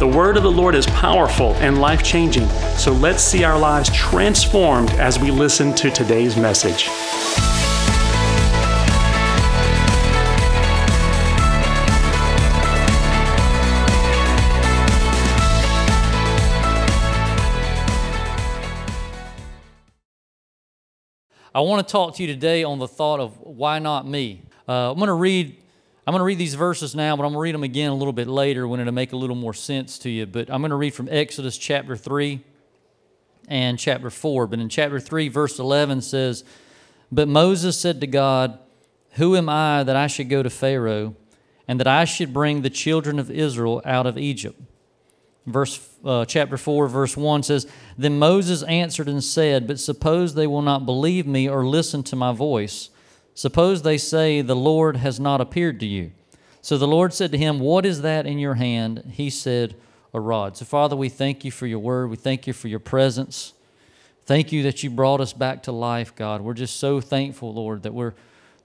The word of the Lord is powerful and life changing, so let's see our lives transformed as we listen to today's message. I want to talk to you today on the thought of why not me. Uh, I'm going to read I'm going to read these verses now, but I'm going to read them again a little bit later when it'll make a little more sense to you. But I'm going to read from Exodus chapter 3 and chapter 4. But in chapter 3, verse 11 says, But Moses said to God, Who am I that I should go to Pharaoh, and that I should bring the children of Israel out of Egypt? Verse uh, chapter 4, verse 1 says, Then Moses answered and said, But suppose they will not believe me or listen to my voice. Suppose they say, The Lord has not appeared to you. So the Lord said to him, What is that in your hand? He said, A rod. So, Father, we thank you for your word. We thank you for your presence. Thank you that you brought us back to life, God. We're just so thankful, Lord, that we're,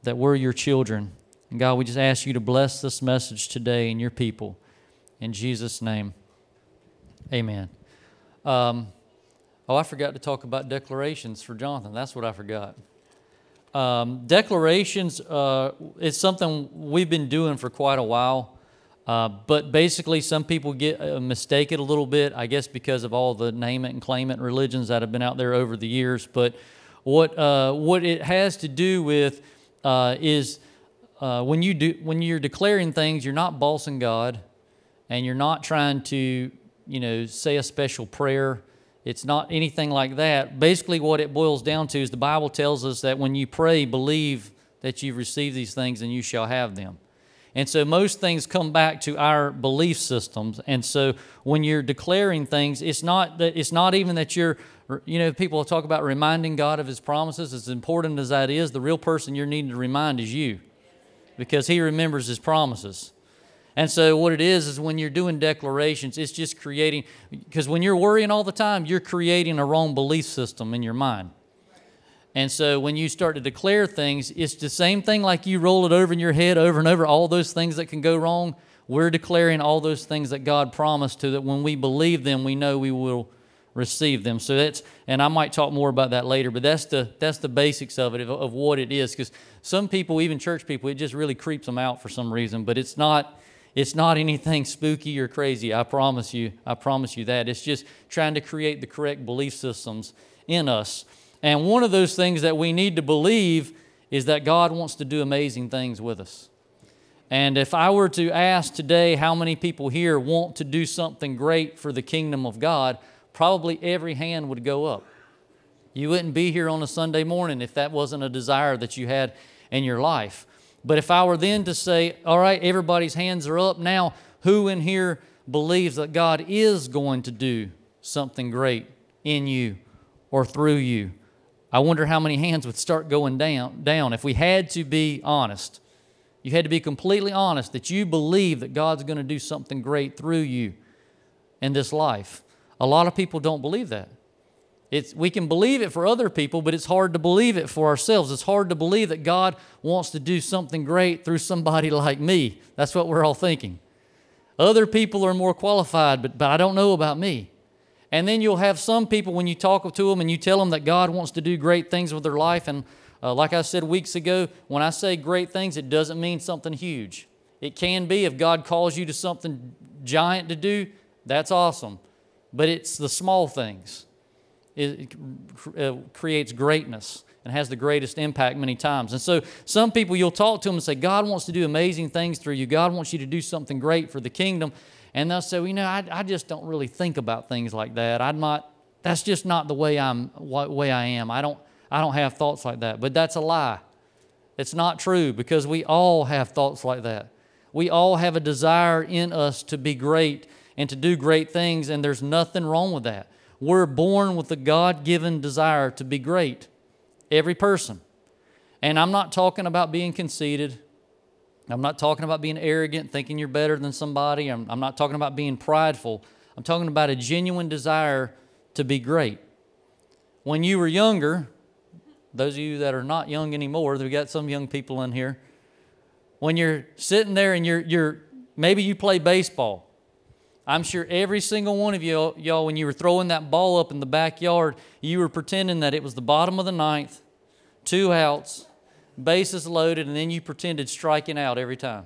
that we're your children. And God, we just ask you to bless this message today and your people. In Jesus' name, amen. Um, oh, I forgot to talk about declarations for Jonathan. That's what I forgot. Um, declarations uh, is something we've been doing for quite a while, uh, but basically, some people get uh, mistaken a little bit, I guess, because of all the name it and claim it religions that have been out there over the years. But what uh, what it has to do with uh, is uh, when you do when you're declaring things, you're not bossing God, and you're not trying to you know say a special prayer it's not anything like that. Basically, what it boils down to is the Bible tells us that when you pray, believe that you've received these things and you shall have them. And so most things come back to our belief systems. And so when you're declaring things, it's not that it's not even that you're you know, people talk about reminding God of his promises. As important as that is, the real person you're needing to remind is you. Because he remembers his promises. And so, what it is, is when you're doing declarations, it's just creating, because when you're worrying all the time, you're creating a wrong belief system in your mind. And so, when you start to declare things, it's the same thing like you roll it over in your head over and over, all those things that can go wrong. We're declaring all those things that God promised to, that when we believe them, we know we will receive them. So that's, and I might talk more about that later, but that's the that's the basics of it of, of what it is. Because some people, even church people, it just really creeps them out for some reason. But it's not it's not anything spooky or crazy. I promise you. I promise you that. It's just trying to create the correct belief systems in us. And one of those things that we need to believe is that God wants to do amazing things with us. And if I were to ask today how many people here want to do something great for the kingdom of God, probably every hand would go up. You wouldn't be here on a Sunday morning if that wasn't a desire that you had in your life. But if I were then to say, all right, everybody's hands are up now, who in here believes that God is going to do something great in you or through you? I wonder how many hands would start going down, down if we had to be honest. You had to be completely honest that you believe that God's going to do something great through you in this life. A lot of people don't believe that. It's, we can believe it for other people, but it's hard to believe it for ourselves. It's hard to believe that God wants to do something great through somebody like me. That's what we're all thinking. Other people are more qualified, but, but I don't know about me. And then you'll have some people when you talk to them and you tell them that God wants to do great things with their life. And uh, like I said weeks ago, when I say great things, it doesn't mean something huge. It can be if God calls you to something giant to do, that's awesome. But it's the small things it uh, creates greatness and has the greatest impact many times. And so some people you'll talk to them and say, God wants to do amazing things through you. God wants you to do something great for the kingdom. And they'll say, well, you know, I, I just don't really think about things like that. I'm not, that's just not the way I'm, way I am. I don't, I don't have thoughts like that. But that's a lie. It's not true because we all have thoughts like that. We all have a desire in us to be great and to do great things, and there's nothing wrong with that. We're born with a God given desire to be great. Every person. And I'm not talking about being conceited. I'm not talking about being arrogant, thinking you're better than somebody. I'm, I'm not talking about being prideful. I'm talking about a genuine desire to be great. When you were younger, those of you that are not young anymore, we got some young people in here. When you're sitting there and you're, you're maybe you play baseball. I'm sure every single one of you, y'all, when you were throwing that ball up in the backyard, you were pretending that it was the bottom of the ninth, two outs, bases loaded, and then you pretended striking out every time.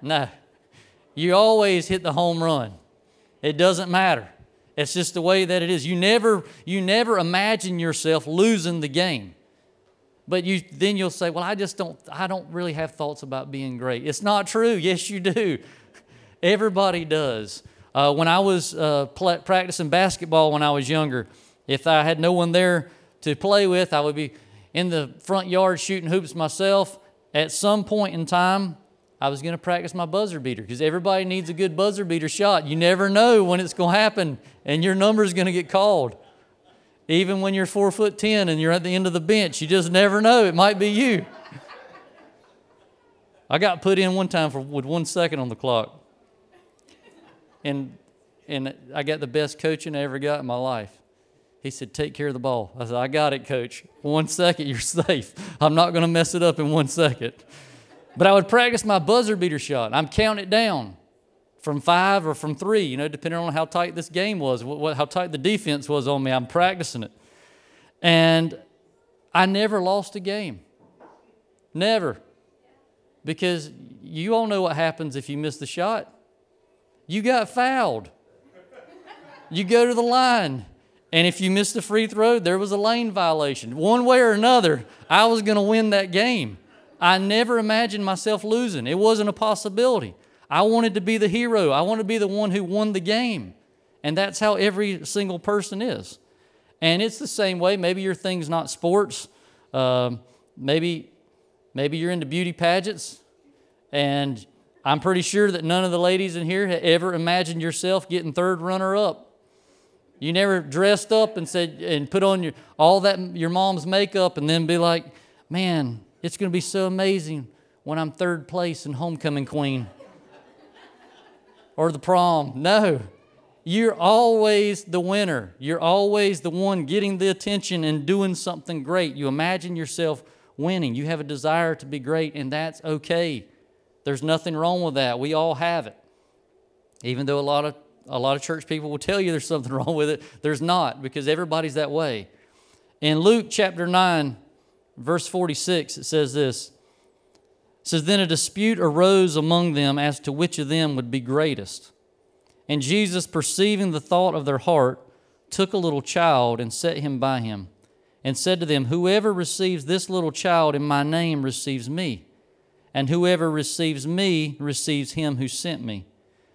No. You always hit the home run. It doesn't matter. It's just the way that it is. You never, you never imagine yourself losing the game. But you, then you'll say, well, I just don't, I don't really have thoughts about being great. It's not true. Yes, you do. Everybody does. Uh, when I was uh, pl- practicing basketball when I was younger, if I had no one there to play with, I would be in the front yard shooting hoops myself. At some point in time, I was going to practice my buzzer beater because everybody needs a good buzzer beater shot. You never know when it's going to happen and your number is going to get called. Even when you're four foot ten and you're at the end of the bench, you just never know. It might be you. I got put in one time for with one second on the clock, and and I got the best coaching I ever got in my life. He said, "Take care of the ball." I said, "I got it, coach. One second, you're safe. I'm not going to mess it up in one second." But I would practice my buzzer beater shot. I'm counting it down from five or from three, you know, depending on how tight this game was, what, how tight the defense was on me. I'm practicing it. And I never lost a game. Never. Because you all know what happens if you miss the shot. You got fouled. You go to the line. And if you missed the free throw, there was a lane violation. One way or another, I was going to win that game. I never imagined myself losing. It wasn't a possibility. I wanted to be the hero. I wanted to be the one who won the game. And that's how every single person is. And it's the same way. Maybe your thing's not sports. Um, maybe, maybe you're into beauty pageants. And I'm pretty sure that none of the ladies in here ever imagined yourself getting third runner up. You never dressed up and said and put on your all that your mom's makeup and then be like, man, it's going to be so amazing when I'm third place and homecoming queen or the prom. No. You're always the winner. You're always the one getting the attention and doing something great. You imagine yourself winning. You have a desire to be great, and that's okay. There's nothing wrong with that. We all have it. Even though a lot of a lot of church people will tell you there's something wrong with it, there's not because everybody's that way. In Luke chapter 9, verse 46, it says this. It says, Then a dispute arose among them as to which of them would be greatest. And Jesus, perceiving the thought of their heart, took a little child and set him by him, and said to them, Whoever receives this little child in my name receives me, and whoever receives me receives him who sent me.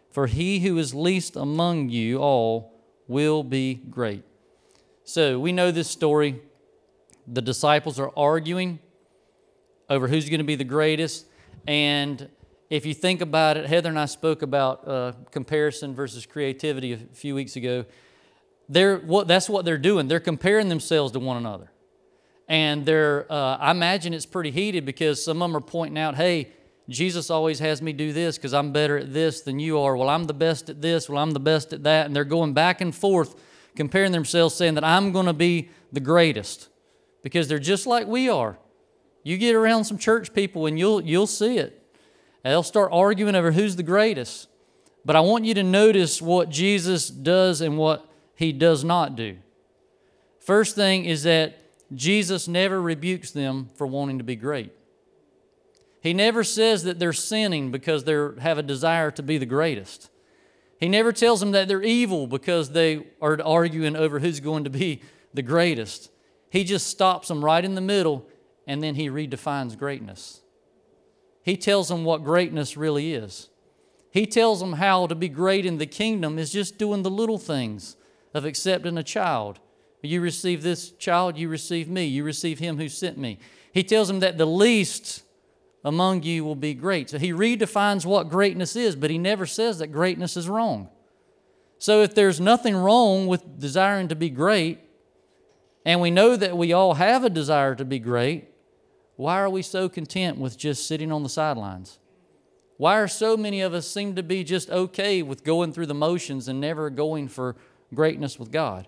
For he who is least among you all will be great. So we know this story the disciples are arguing over who's going to be the greatest. And if you think about it, Heather and I spoke about uh, comparison versus creativity a few weeks ago. They're, what, that's what they're doing. They're comparing themselves to one another. And they're, uh, I imagine it's pretty heated because some of them are pointing out, hey, Jesus always has me do this because I'm better at this than you are. Well, I'm the best at this. Well, I'm the best at that. And they're going back and forth, comparing themselves, saying that I'm going to be the greatest because they're just like we are. You get around some church people and you'll, you'll see it. And they'll start arguing over who's the greatest. But I want you to notice what Jesus does and what he does not do. First thing is that Jesus never rebukes them for wanting to be great. He never says that they're sinning because they have a desire to be the greatest. He never tells them that they're evil because they are arguing over who's going to be the greatest. He just stops them right in the middle and then he redefines greatness. He tells them what greatness really is. He tells them how to be great in the kingdom is just doing the little things of accepting a child. You receive this child, you receive me, you receive him who sent me. He tells them that the least among you will be great. So he redefines what greatness is, but he never says that greatness is wrong. So if there's nothing wrong with desiring to be great, and we know that we all have a desire to be great, why are we so content with just sitting on the sidelines? Why are so many of us seem to be just okay with going through the motions and never going for greatness with God?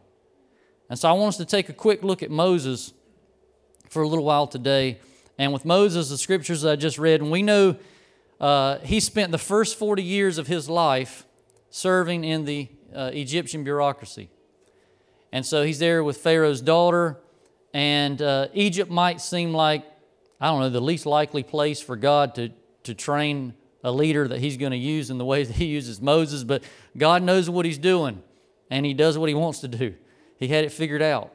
And so I want us to take a quick look at Moses for a little while today. And with Moses, the scriptures I just read, and we know uh, he spent the first 40 years of his life serving in the uh, Egyptian bureaucracy. And so he's there with Pharaoh's daughter, and uh, Egypt might seem like, I don't know, the least likely place for God to, to train a leader that he's going to use in the ways that he uses Moses, but God knows what he's doing and he does what he wants to do. He had it figured out.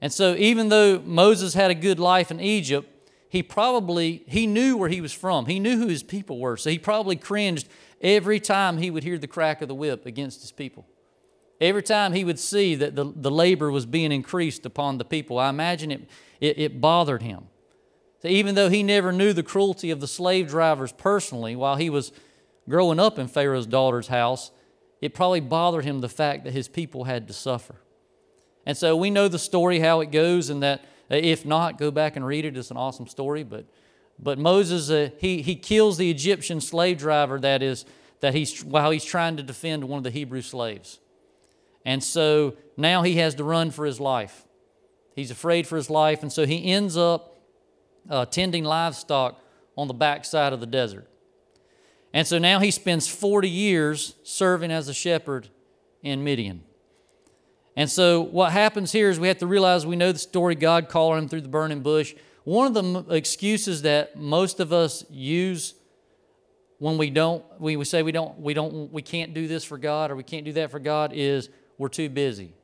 And so even though Moses had a good life in Egypt, he probably he knew where he was from. He knew who his people were. So he probably cringed every time he would hear the crack of the whip against his people. Every time he would see that the, the labor was being increased upon the people, I imagine it, it, it bothered him. So even though he never knew the cruelty of the slave drivers personally while he was growing up in Pharaoh's daughter's house, it probably bothered him the fact that his people had to suffer. And so we know the story how it goes, and that uh, if not, go back and read it. It's an awesome story. But, but Moses, uh, he, he kills the Egyptian slave driver that is that he's while he's trying to defend one of the Hebrew slaves. And so now he has to run for his life. He's afraid for his life, and so he ends up uh, tending livestock on the backside of the desert. And so now he spends 40 years serving as a shepherd in Midian. And so what happens here is we have to realize we know the story God calling him through the burning bush. One of the excuses that most of us use when we don't we, we say we don't we don't we can't do this for God or we can't do that for God is we're too busy.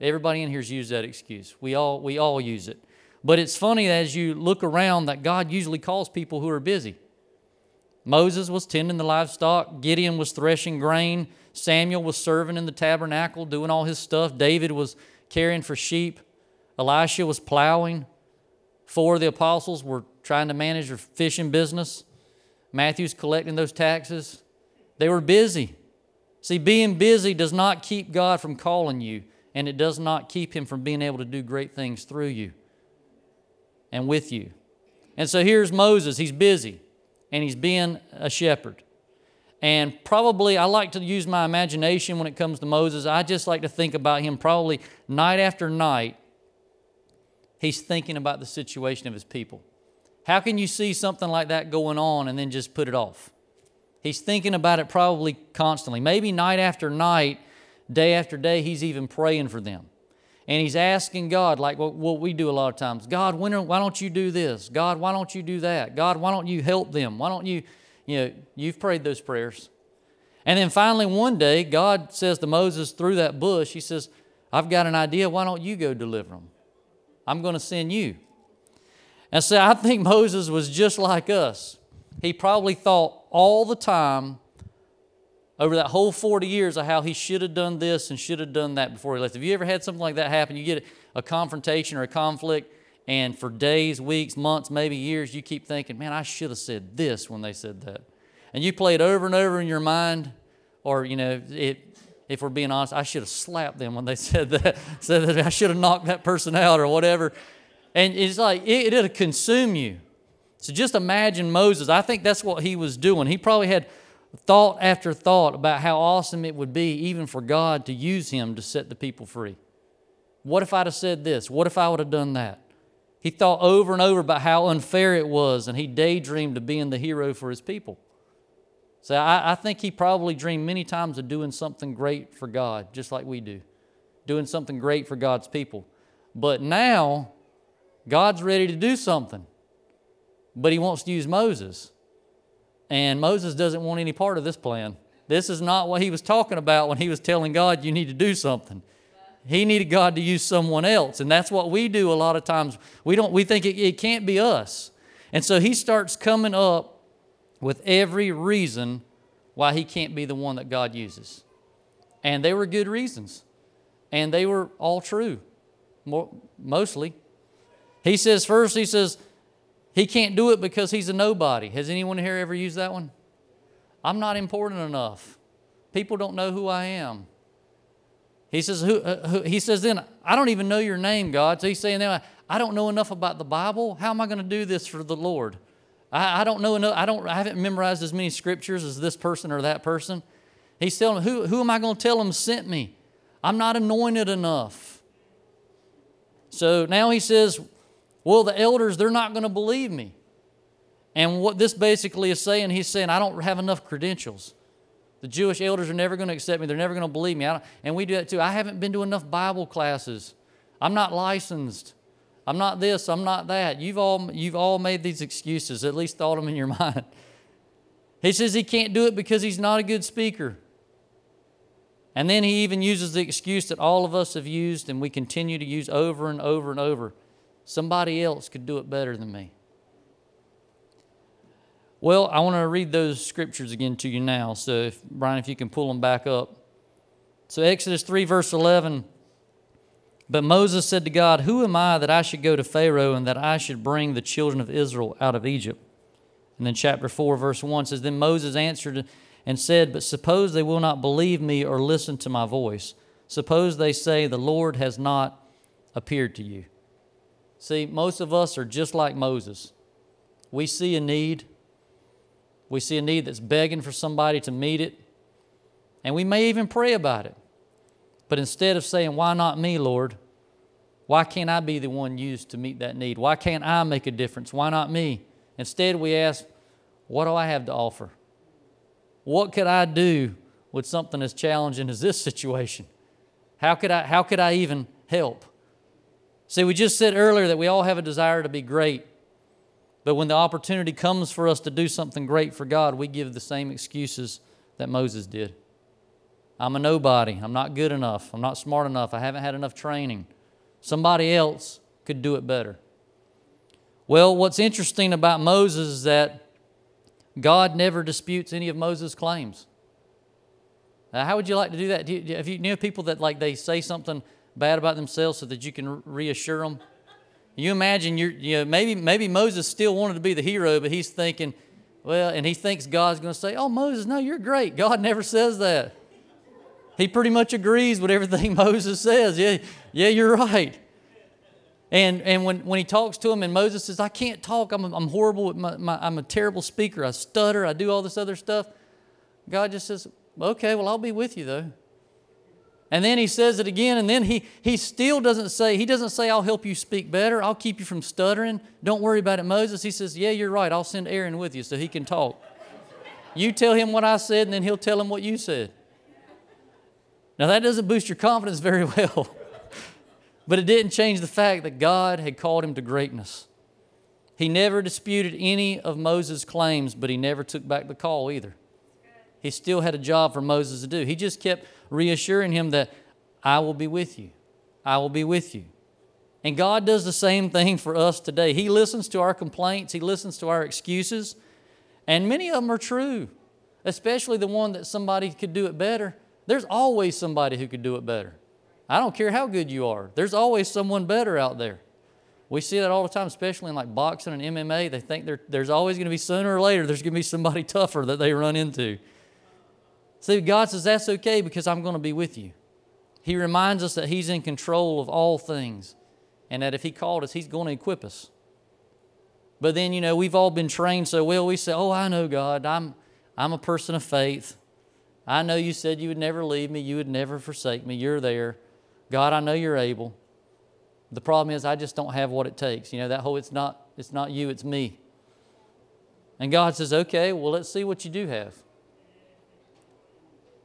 Everybody in here's used that excuse. We all we all use it. But it's funny as you look around that God usually calls people who are busy. Moses was tending the livestock, Gideon was threshing grain, Samuel was serving in the tabernacle, doing all his stuff, David was caring for sheep, Elisha was plowing, four of the apostles were trying to manage their fishing business, Matthew's collecting those taxes. They were busy. See, being busy does not keep God from calling you, and it does not keep Him from being able to do great things through you and with you. And so here's Moses. He's busy and he's being a shepherd. And probably I like to use my imagination when it comes to Moses. I just like to think about him probably night after night. He's thinking about the situation of his people. How can you see something like that going on and then just put it off? He's thinking about it probably constantly. Maybe night after night, day after day, he's even praying for them and he's asking God, like what, what we do a lot of times God, when are, why don't you do this? God, why don't you do that? God, why don't you help them? Why don't you, you know, you've prayed those prayers. And then finally, one day, God says to Moses through that bush, He says, I've got an idea. Why don't you go deliver them? I'm going to send you. And so I think Moses was just like us. He probably thought all the time over that whole 40 years of how he should have done this and should have done that before he left. Have you ever had something like that happen? You get a confrontation or a conflict, and for days, weeks, months, maybe years, you keep thinking, man, I should have said this when they said that. And you play it over and over in your mind, or, you know, it, if we're being honest, I should have slapped them when they said that, said that I should have knocked that person out or whatever. And it's like, it, it'll consume you. So just imagine Moses. I think that's what he was doing. He probably had thought after thought about how awesome it would be, even for God to use him to set the people free. What if I'd have said this? What if I would have done that? He thought over and over about how unfair it was, and he daydreamed of being the hero for his people. So I, I think he probably dreamed many times of doing something great for God, just like we do, doing something great for God's people. But now, God's ready to do something, but he wants to use Moses. And Moses doesn't want any part of this plan. This is not what he was talking about when he was telling God, you need to do something. He needed God to use someone else. And that's what we do a lot of times. We, don't, we think it, it can't be us. And so he starts coming up with every reason why he can't be the one that God uses. And they were good reasons. And they were all true, more, mostly. He says, first, he says, he can't do it because he's a nobody. Has anyone here ever used that one? I'm not important enough. People don't know who I am. He says, who, uh, who, he says then, I don't even know your name, God. So he's saying now, I don't know enough about the Bible. How am I going to do this for the Lord? I, I don't know enough. I don't. I haven't memorized as many scriptures as this person or that person. He's telling, who, who am I going to tell him sent me? I'm not anointed enough. So now he says, well, the elders, they're not going to believe me. And what this basically is saying, he's saying, I don't have enough credentials. The Jewish elders are never going to accept me. They're never going to believe me. and we do that too. I haven't been to enough Bible classes. I'm not licensed. I'm not this. I'm not that. You've all, you've all made these excuses, at least thought them in your mind. He says he can't do it because he's not a good speaker. And then he even uses the excuse that all of us have used and we continue to use over and over and over somebody else could do it better than me. Well, I want to read those scriptures again to you now. So, if, Brian, if you can pull them back up. So, Exodus 3, verse 11. But Moses said to God, Who am I that I should go to Pharaoh and that I should bring the children of Israel out of Egypt? And then, chapter 4, verse 1 says, Then Moses answered and said, But suppose they will not believe me or listen to my voice. Suppose they say, The Lord has not appeared to you. See, most of us are just like Moses. We see a need, we see a need that's begging for somebody to meet it, and we may even pray about it. But instead of saying, Why not me, Lord? Why can't I be the one used to meet that need? Why can't I make a difference? Why not me? Instead, we ask, What do I have to offer? What could I do with something as challenging as this situation? How could I, how could I even help? See, we just said earlier that we all have a desire to be great. But when the opportunity comes for us to do something great for God, we give the same excuses that Moses did. I'm a nobody. I'm not good enough. I'm not smart enough. I haven't had enough training. Somebody else could do it better. Well, what's interesting about Moses is that God never disputes any of Moses' claims. Now, how would you like to do that? Do you, have you know people that like they say something bad about themselves so that you can reassure them? You imagine you're, you know, maybe, maybe Moses still wanted to be the hero, but he's thinking, well, and he thinks God's going to say, oh, Moses, no, you're great. God never says that. He pretty much agrees with everything Moses says. Yeah, yeah, you're right. And, and when, when he talks to him, and Moses says, I can't talk, I'm, I'm horrible, my, my, I'm a terrible speaker, I stutter, I do all this other stuff. God just says, Okay, well, I'll be with you though. And then he says it again, and then he, he still doesn't say, he doesn't say, I'll help you speak better. I'll keep you from stuttering. Don't worry about it, Moses. He says, Yeah, you're right. I'll send Aaron with you so he can talk. You tell him what I said, and then he'll tell him what you said. Now, that doesn't boost your confidence very well, but it didn't change the fact that God had called him to greatness. He never disputed any of Moses' claims, but he never took back the call either. He still had a job for Moses to do. He just kept reassuring him that I will be with you. I will be with you. And God does the same thing for us today. He listens to our complaints, He listens to our excuses, and many of them are true, especially the one that somebody could do it better. There's always somebody who could do it better. I don't care how good you are, there's always someone better out there. We see that all the time, especially in like boxing and MMA. They think there's always going to be sooner or later, there's going to be somebody tougher that they run into. See, God says, That's okay because I'm going to be with you. He reminds us that He's in control of all things and that if He called us, He's going to equip us. But then, you know, we've all been trained so well, we say, Oh, I know God. I'm, I'm a person of faith. I know you said you would never leave me, you would never forsake me. You're there. God, I know you're able. The problem is I just don't have what it takes. You know, that whole it's not it's not you, it's me. And God says, "Okay, well let's see what you do have."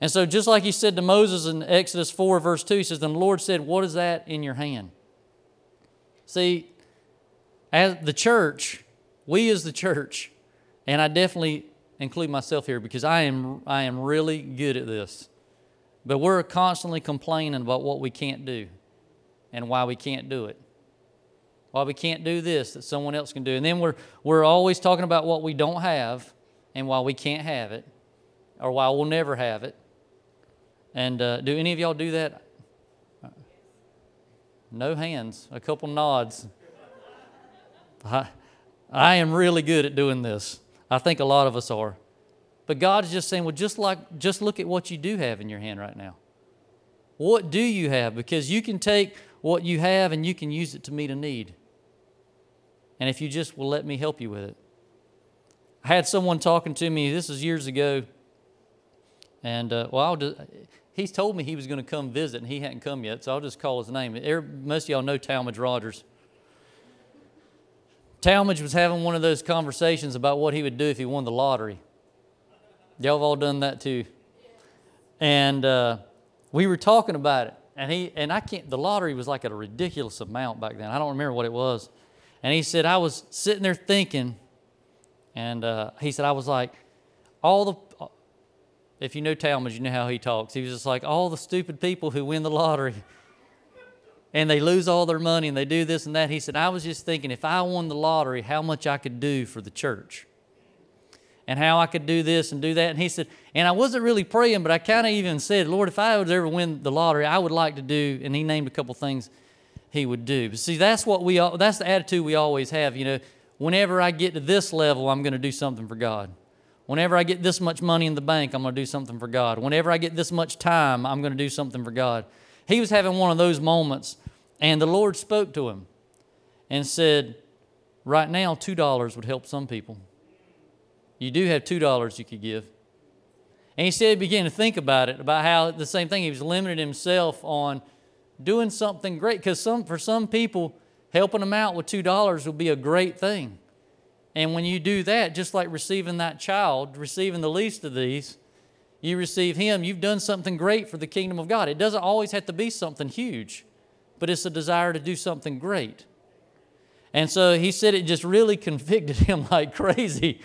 And so, just like he said to Moses in Exodus 4, verse 2, he says, Then the Lord said, What is that in your hand? See, as the church, we as the church, and I definitely include myself here because I am, I am really good at this, but we're constantly complaining about what we can't do and why we can't do it. Why we can't do this that someone else can do. And then we're, we're always talking about what we don't have and why we can't have it or why we'll never have it. And uh, do any of y'all do that? No hands, a couple nods. I, I am really good at doing this. I think a lot of us are. But God is just saying, well, just like just look at what you do have in your hand right now. What do you have? Because you can take what you have and you can use it to meet a need. And if you just will let me help you with it. I had someone talking to me, this is years ago, and uh, well, I'll just, he's told me he was going to come visit, and he hadn't come yet, so I'll just call his name. Most of y'all know Talmadge Rogers. Talmadge was having one of those conversations about what he would do if he won the lottery. Y'all have all done that too. And uh, we were talking about it, and he and I can't. The lottery was like a ridiculous amount back then. I don't remember what it was. And he said I was sitting there thinking, and uh, he said I was like, all the. If you know Talmadge, you know how he talks. He was just like all the stupid people who win the lottery and they lose all their money and they do this and that. He said, I was just thinking if I won the lottery, how much I could do for the church and how I could do this and do that. And he said, and I wasn't really praying, but I kind of even said, Lord, if I would ever win the lottery, I would like to do, and he named a couple things he would do. But see, that's what we, that's the attitude we always have. You know, whenever I get to this level, I'm going to do something for God. Whenever I get this much money in the bank, I'm going to do something for God. Whenever I get this much time, I'm going to do something for God. He was having one of those moments and the Lord spoke to him and said, Right now, $2 would help some people. You do have $2 you could give. And he said he began to think about it, about how the same thing, he was limiting himself on doing something great. Because some, for some people, helping them out with $2 would be a great thing. And when you do that, just like receiving that child, receiving the least of these, you receive him, you've done something great for the kingdom of God. It doesn't always have to be something huge but it's a desire to do something great. And so he said it just really convicted him like crazy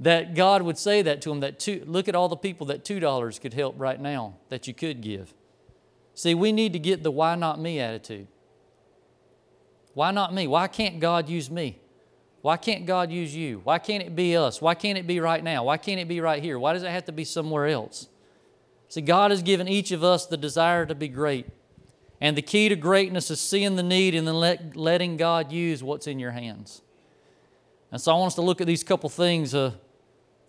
that God would say that to him that two, look at all the people that $2 could help right now that you could give. See, we need to get the why not me attitude. Why not me? Why can't God use me? Why can't God use you? Why can't it be us? Why can't it be right now? Why can't it be right here? Why does it have to be somewhere else? See, God has given each of us the desire to be great. And the key to greatness is seeing the need and then let, letting God use what's in your hands. And so I want us to look at these couple things uh,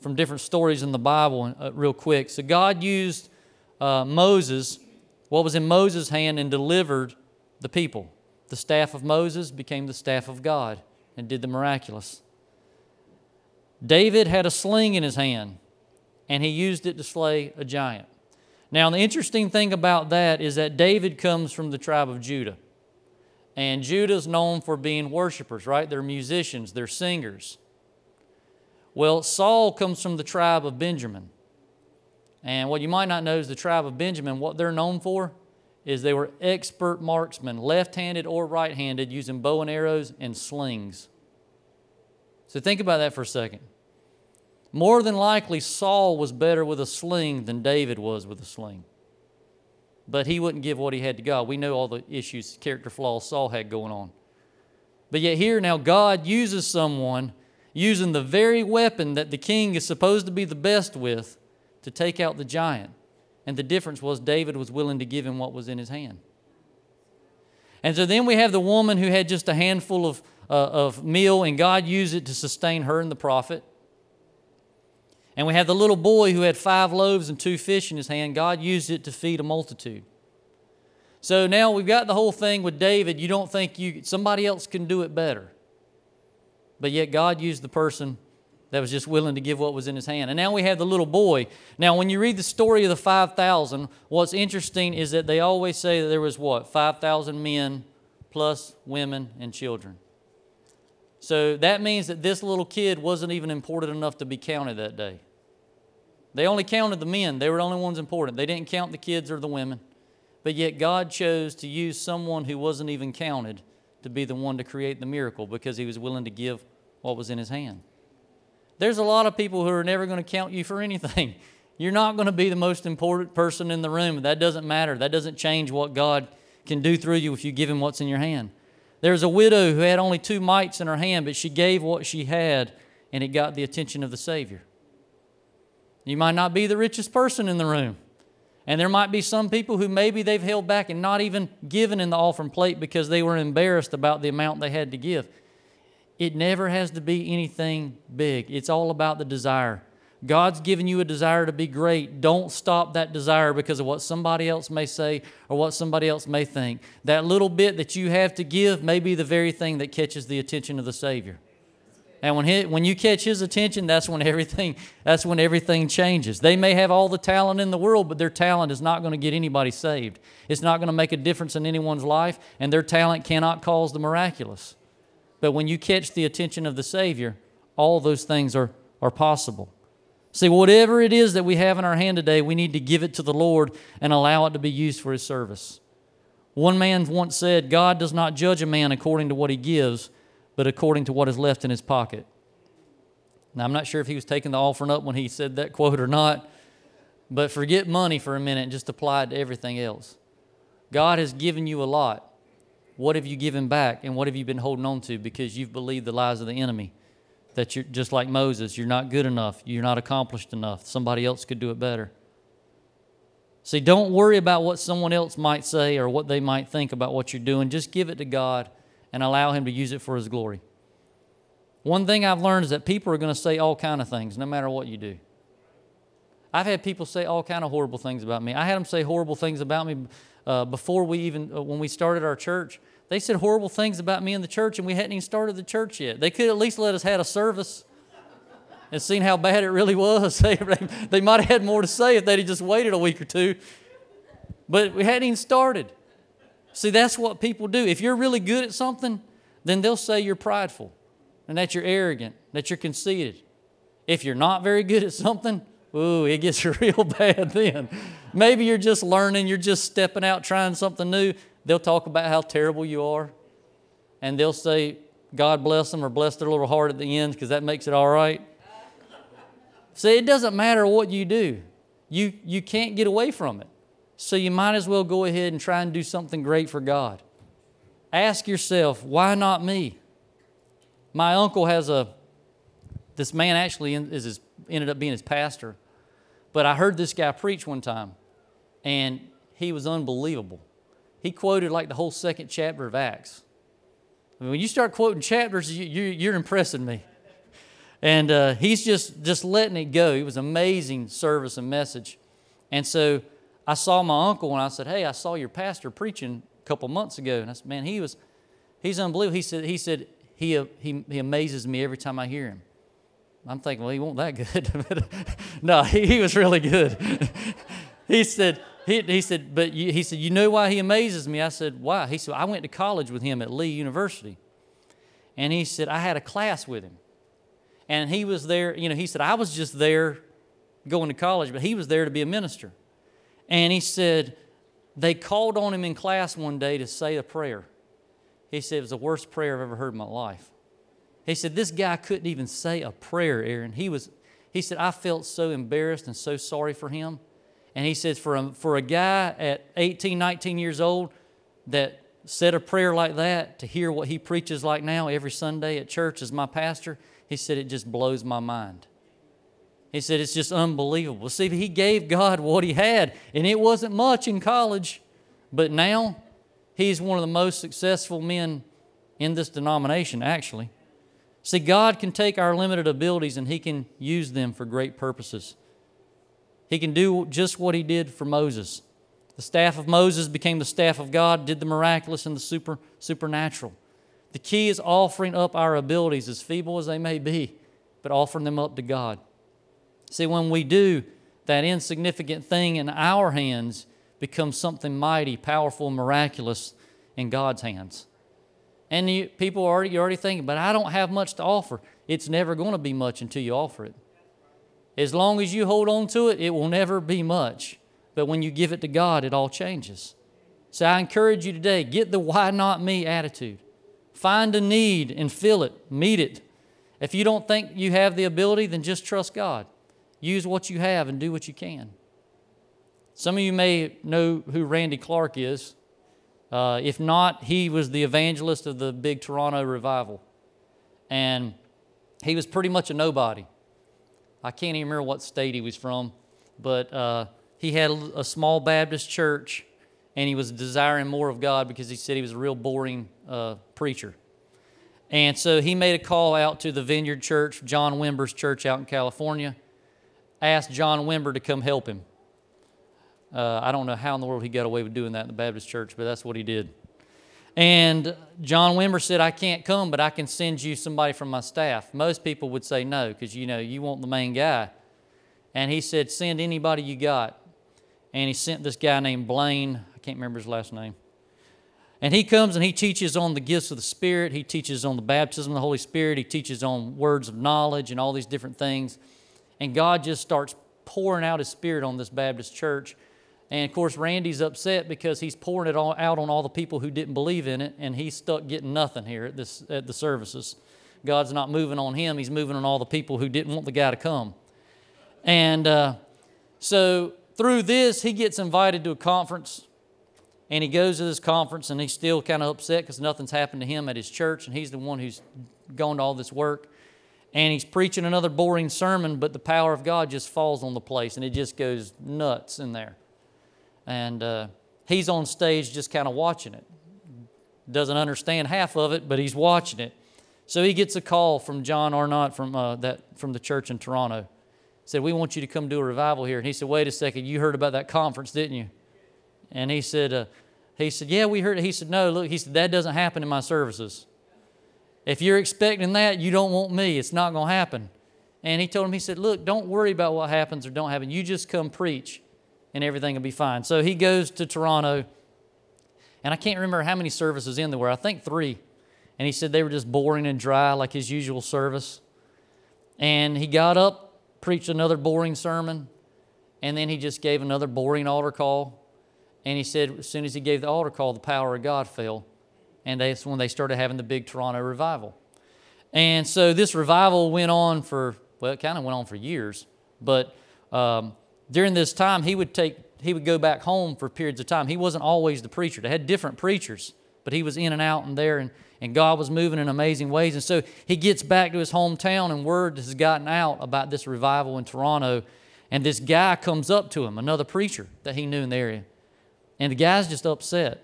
from different stories in the Bible uh, real quick. So God used uh, Moses, what was in Moses' hand, and delivered the people. The staff of Moses became the staff of God and did the miraculous. David had a sling in his hand, and he used it to slay a giant. Now, the interesting thing about that is that David comes from the tribe of Judah. And Judah is known for being worshipers, right? They're musicians, they're singers. Well, Saul comes from the tribe of Benjamin. And what you might not know is the tribe of Benjamin, what they're known for is they were expert marksmen, left handed or right handed, using bow and arrows and slings. So think about that for a second. More than likely, Saul was better with a sling than David was with a sling. But he wouldn't give what he had to God. We know all the issues, character flaws Saul had going on. But yet, here now, God uses someone using the very weapon that the king is supposed to be the best with to take out the giant. And the difference was David was willing to give him what was in his hand. And so then we have the woman who had just a handful of, uh, of meal, and God used it to sustain her and the prophet. And we have the little boy who had five loaves and two fish in his hand. God used it to feed a multitude. So now we've got the whole thing with David. You don't think you somebody else can do it better. But yet God used the person that was just willing to give what was in his hand. And now we have the little boy. Now, when you read the story of the 5,000, what's interesting is that they always say that there was what? 5,000 men plus women and children. So that means that this little kid wasn't even important enough to be counted that day. They only counted the men, they were the only ones important. They didn't count the kids or the women. But yet God chose to use someone who wasn't even counted to be the one to create the miracle because he was willing to give what was in his hand. There's a lot of people who are never going to count you for anything. You're not going to be the most important person in the room. That doesn't matter. That doesn't change what God can do through you if you give him what's in your hand. There was a widow who had only two mites in her hand, but she gave what she had, and it got the attention of the Savior. You might not be the richest person in the room. And there might be some people who maybe they've held back and not even given in the offering plate because they were embarrassed about the amount they had to give. It never has to be anything big, it's all about the desire. God's given you a desire to be great. Don't stop that desire because of what somebody else may say or what somebody else may think. That little bit that you have to give may be the very thing that catches the attention of the Savior. And when, he, when you catch his attention, that's when everything that's when everything changes. They may have all the talent in the world, but their talent is not going to get anybody saved. It's not going to make a difference in anyone's life, and their talent cannot cause the miraculous. But when you catch the attention of the Savior, all those things are, are possible. See, whatever it is that we have in our hand today, we need to give it to the Lord and allow it to be used for His service. One man once said, God does not judge a man according to what he gives, but according to what is left in his pocket. Now, I'm not sure if he was taking the offering up when he said that quote or not, but forget money for a minute and just apply it to everything else. God has given you a lot. What have you given back, and what have you been holding on to because you've believed the lies of the enemy? that you're just like Moses, you're not good enough, you're not accomplished enough, somebody else could do it better. See, don't worry about what someone else might say or what they might think about what you're doing. Just give it to God and allow Him to use it for His glory. One thing I've learned is that people are going to say all kind of things no matter what you do. I've had people say all kind of horrible things about me. I had them say horrible things about me uh, before we even, uh, when we started our church. They said horrible things about me in the church, and we hadn't even started the church yet. They could at least let us had a service and seen how bad it really was. they, they might have had more to say if they'd just waited a week or two. But we hadn't even started. See, that's what people do. If you're really good at something, then they'll say you're prideful and that you're arrogant, that you're conceited. If you're not very good at something, ooh, it gets real bad then. Maybe you're just learning, you're just stepping out trying something new they'll talk about how terrible you are, and they'll say, God bless them or bless their little heart at the end because that makes it all right. See, it doesn't matter what you do, you, you can't get away from it. So you might as well go ahead and try and do something great for God. Ask yourself, why not me? My uncle has a, this man actually is his, ended up being his pastor, but I heard this guy preach one time, and he was unbelievable he quoted like the whole second chapter of Acts. I mean, when you start quoting chapters, you, you, are impressing me. And uh, he's just, just letting it go. It was amazing service and message. And so I saw my uncle and I said, Hey, I saw your pastor preaching a couple months ago. And I said, Man, he was, he's unbelievable. He said, he, said he, he, he amazes me every time I hear him. I'm thinking, well, he won't that good. no, he, he was really good. he said, he, he said, but you, he said, you know why he amazes me? I said, why? He said, I went to college with him at Lee University. And he said, I had a class with him. And he was there, you know, he said, I was just there going to college, but he was there to be a minister. And he said, they called on him in class one day to say a prayer. He said, it was the worst prayer I've ever heard in my life. He said, this guy couldn't even say a prayer, Aaron. He was, he said, I felt so embarrassed and so sorry for him. And he says, for a, for a guy at 18, 19 years old that said a prayer like that, to hear what he preaches like now every Sunday at church as my pastor, he said, it just blows my mind. He said, it's just unbelievable. See, he gave God what he had, and it wasn't much in college, but now he's one of the most successful men in this denomination, actually. See, God can take our limited abilities and he can use them for great purposes. He can do just what he did for Moses. The staff of Moses became the staff of God, did the miraculous and the super, supernatural. The key is offering up our abilities, as feeble as they may be, but offering them up to God. See, when we do, that insignificant thing in our hands becomes something mighty, powerful, miraculous in God's hands. And you, people are already, you're already thinking, but I don't have much to offer. It's never going to be much until you offer it. As long as you hold on to it, it will never be much. But when you give it to God, it all changes. So I encourage you today get the why not me attitude. Find a need and fill it, meet it. If you don't think you have the ability, then just trust God. Use what you have and do what you can. Some of you may know who Randy Clark is. Uh, if not, he was the evangelist of the big Toronto revival. And he was pretty much a nobody. I can't even remember what state he was from, but uh, he had a small Baptist church and he was desiring more of God because he said he was a real boring uh, preacher. And so he made a call out to the Vineyard Church, John Wimber's church out in California. asked John Wimber to come help him. Uh, I don't know how in the world he got away with doing that in the Baptist church, but that's what he did. And John Wimber said, I can't come, but I can send you somebody from my staff. Most people would say no, because you know, you want the main guy. And he said, Send anybody you got. And he sent this guy named Blaine, I can't remember his last name. And he comes and he teaches on the gifts of the Spirit. He teaches on the baptism of the Holy Spirit. He teaches on words of knowledge and all these different things. And God just starts pouring out His Spirit on this Baptist church. And of course, Randy's upset because he's pouring it all out on all the people who didn't believe in it, and he's stuck getting nothing here at, this, at the services. God's not moving on him, he's moving on all the people who didn't want the guy to come. And uh, so through this, he gets invited to a conference and he goes to this conference and he's still kind of upset because nothing's happened to him at his church, and he's the one who's gone to all this work. And he's preaching another boring sermon, but the power of God just falls on the place and it just goes nuts in there. And uh, he's on stage just kind of watching it. Doesn't understand half of it, but he's watching it. So he gets a call from John Arnott from, uh, that, from the church in Toronto. Said, We want you to come do a revival here. And he said, Wait a second, you heard about that conference, didn't you? And he said, uh, he said, Yeah, we heard it. He said, No, look, he said, that doesn't happen in my services. If you're expecting that, you don't want me. It's not going to happen. And he told him, He said, Look, don't worry about what happens or don't happen. You just come preach and everything will be fine. So he goes to Toronto, and I can't remember how many services in there were. I think three. And he said they were just boring and dry like his usual service. And he got up, preached another boring sermon, and then he just gave another boring altar call and he said, as soon as he gave the altar call, the power of God fell. And that's when they started having the big Toronto revival. And so this revival went on for, well, it kind of went on for years. But um, during this time, he would take, he would go back home for periods of time. He wasn't always the preacher. They had different preachers, but he was in and out and there, and, and God was moving in amazing ways. And so he gets back to his hometown, and word has gotten out about this revival in Toronto. And this guy comes up to him, another preacher that he knew in the area. And the guy's just upset.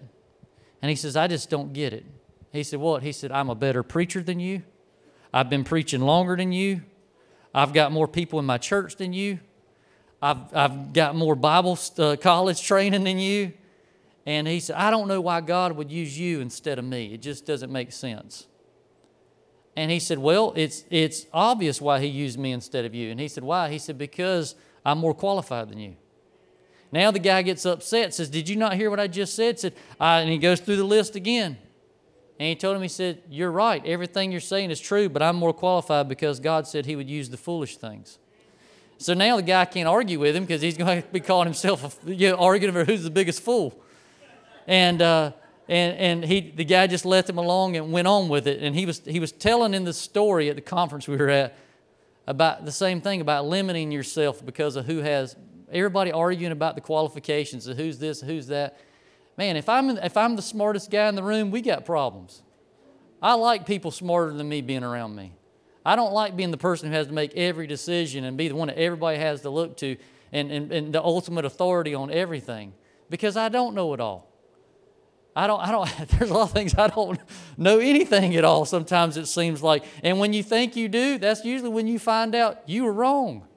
And he says, I just don't get it. He said, What? He said, I'm a better preacher than you. I've been preaching longer than you. I've got more people in my church than you. I've, I've got more Bible uh, college training than you. And he said, I don't know why God would use you instead of me. It just doesn't make sense. And he said, Well, it's, it's obvious why he used me instead of you. And he said, Why? He said, Because I'm more qualified than you. Now the guy gets upset, says, Did you not hear what I just said? Said, and he goes through the list again. And he told him, He said, You're right. Everything you're saying is true, but I'm more qualified because God said He would use the foolish things. So now the guy can't argue with him because he's going to be calling himself, you know, arguing over who's the biggest fool. And, uh, and, and he, the guy just let him along and went on with it. And he was, he was telling in the story at the conference we were at about the same thing about limiting yourself because of who has everybody arguing about the qualifications of who's this, who's that. Man, if I'm, if I'm the smartest guy in the room, we got problems. I like people smarter than me being around me. I don't like being the person who has to make every decision and be the one that everybody has to look to and, and, and the ultimate authority on everything because I don't know it all. I don't, I don't, there's a lot of things I don't know anything at all sometimes it seems like. And when you think you do, that's usually when you find out you were wrong.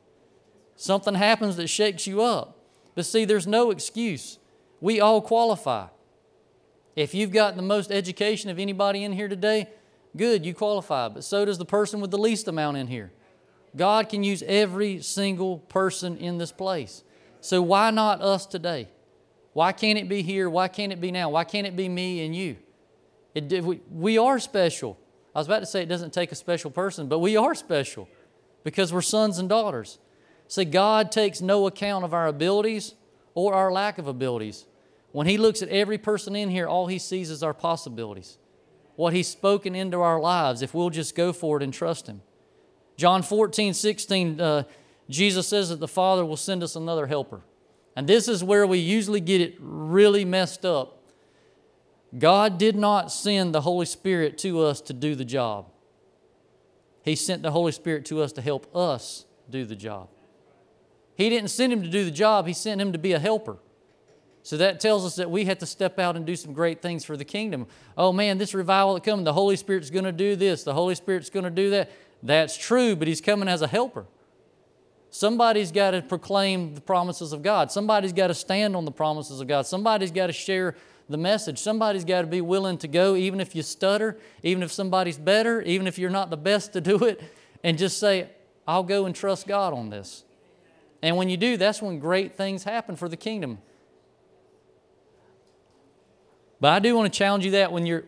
Something happens that shakes you up. But see, there's no excuse. We all qualify. If you've got the most education of anybody in here today, good, you qualify. But so does the person with the least amount in here. God can use every single person in this place. So why not us today? Why can't it be here? Why can't it be now? Why can't it be me and you? It, we, we are special. I was about to say it doesn't take a special person, but we are special because we're sons and daughters. See, God takes no account of our abilities or our lack of abilities. When He looks at every person in here, all He sees is our possibilities. What He's spoken into our lives, if we'll just go for it and trust Him. John 14, 16, uh, Jesus says that the Father will send us another helper. And this is where we usually get it really messed up. God did not send the Holy Spirit to us to do the job, He sent the Holy Spirit to us to help us do the job. He didn't send him to do the job, he sent him to be a helper. So that tells us that we have to step out and do some great things for the kingdom. Oh man, this revival that coming, the Holy Spirit's going to do this, the Holy Spirit's going to do that. That's true, but he's coming as a helper. Somebody's got to proclaim the promises of God. Somebody's got to stand on the promises of God. Somebody's got to share the message. Somebody's got to be willing to go, even if you stutter, even if somebody's better, even if you're not the best to do it, and just say, I'll go and trust God on this. And when you do, that's when great things happen for the kingdom. But I do want to challenge you that when you're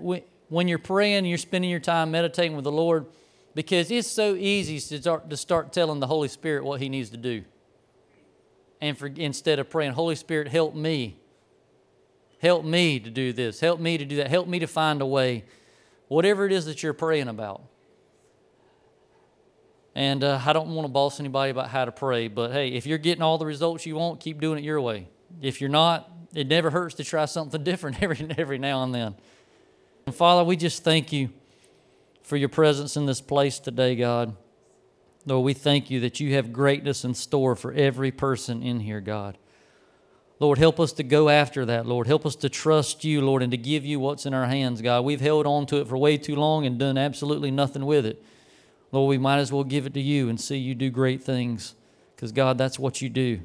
when you're praying, you're spending your time meditating with the Lord because it's so easy to start, to start telling the Holy Spirit what He needs to do. And for, instead of praying, Holy Spirit, help me. Help me to do this. Help me to do that. Help me to find a way. Whatever it is that you're praying about. And uh, I don't want to boss anybody about how to pray, but hey, if you're getting all the results you want, keep doing it your way. If you're not, it never hurts to try something different every, every now and then. And Father, we just thank you for your presence in this place today, God. Lord, we thank you that you have greatness in store for every person in here, God. Lord, help us to go after that, Lord. Help us to trust you, Lord, and to give you what's in our hands, God. We've held on to it for way too long and done absolutely nothing with it. Lord, we might as well give it to you and see you do great things because, God, that's what you do.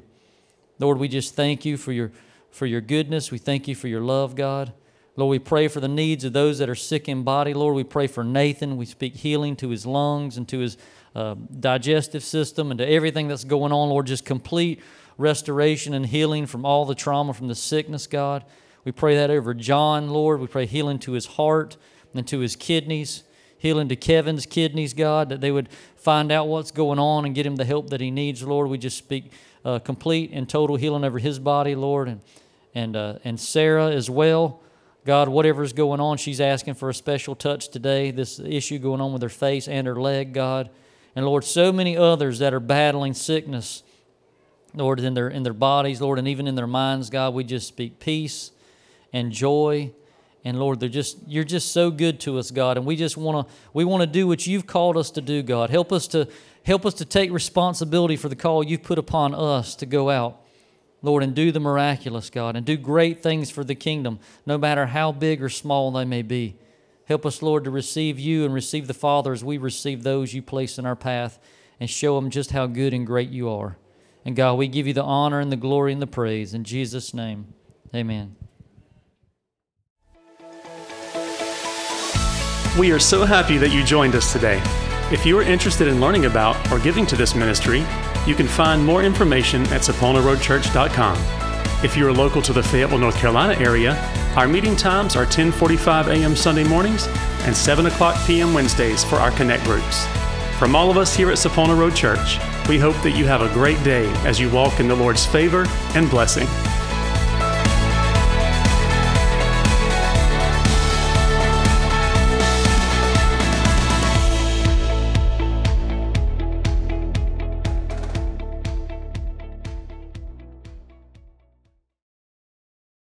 Lord, we just thank you for your, for your goodness. We thank you for your love, God. Lord, we pray for the needs of those that are sick in body. Lord, we pray for Nathan. We speak healing to his lungs and to his uh, digestive system and to everything that's going on. Lord, just complete restoration and healing from all the trauma, from the sickness, God. We pray that over John, Lord. We pray healing to his heart and to his kidneys, healing to Kevin's kidneys, God, that they would find out what's going on and get him the help that he needs, Lord. We just speak uh, complete and total healing over his body, Lord, and and uh, and Sarah as well. God, whatever's going on, she's asking for a special touch today. This issue going on with her face and her leg, God. And Lord, so many others that are battling sickness, Lord, in their, in their bodies, Lord, and even in their minds, God, we just speak peace and joy. And Lord, they're just you're just so good to us, God. And we just want to we want to do what you've called us to do, God. Help us to help us to take responsibility for the call you've put upon us to go out Lord, and do the miraculous, God, and do great things for the kingdom, no matter how big or small they may be. Help us, Lord, to receive you and receive the Father as we receive those you place in our path and show them just how good and great you are. And God, we give you the honor and the glory and the praise. In Jesus' name, amen. We are so happy that you joined us today. If you are interested in learning about or giving to this ministry, you can find more information at saponaroadchurch.com. If you are local to the Fayetteville, North Carolina area, our meeting times are 10:45 a.m. Sunday mornings and 7 o'clock p.m. Wednesdays for our connect groups. From all of us here at Sapona Road Church, we hope that you have a great day as you walk in the Lord's favor and blessing.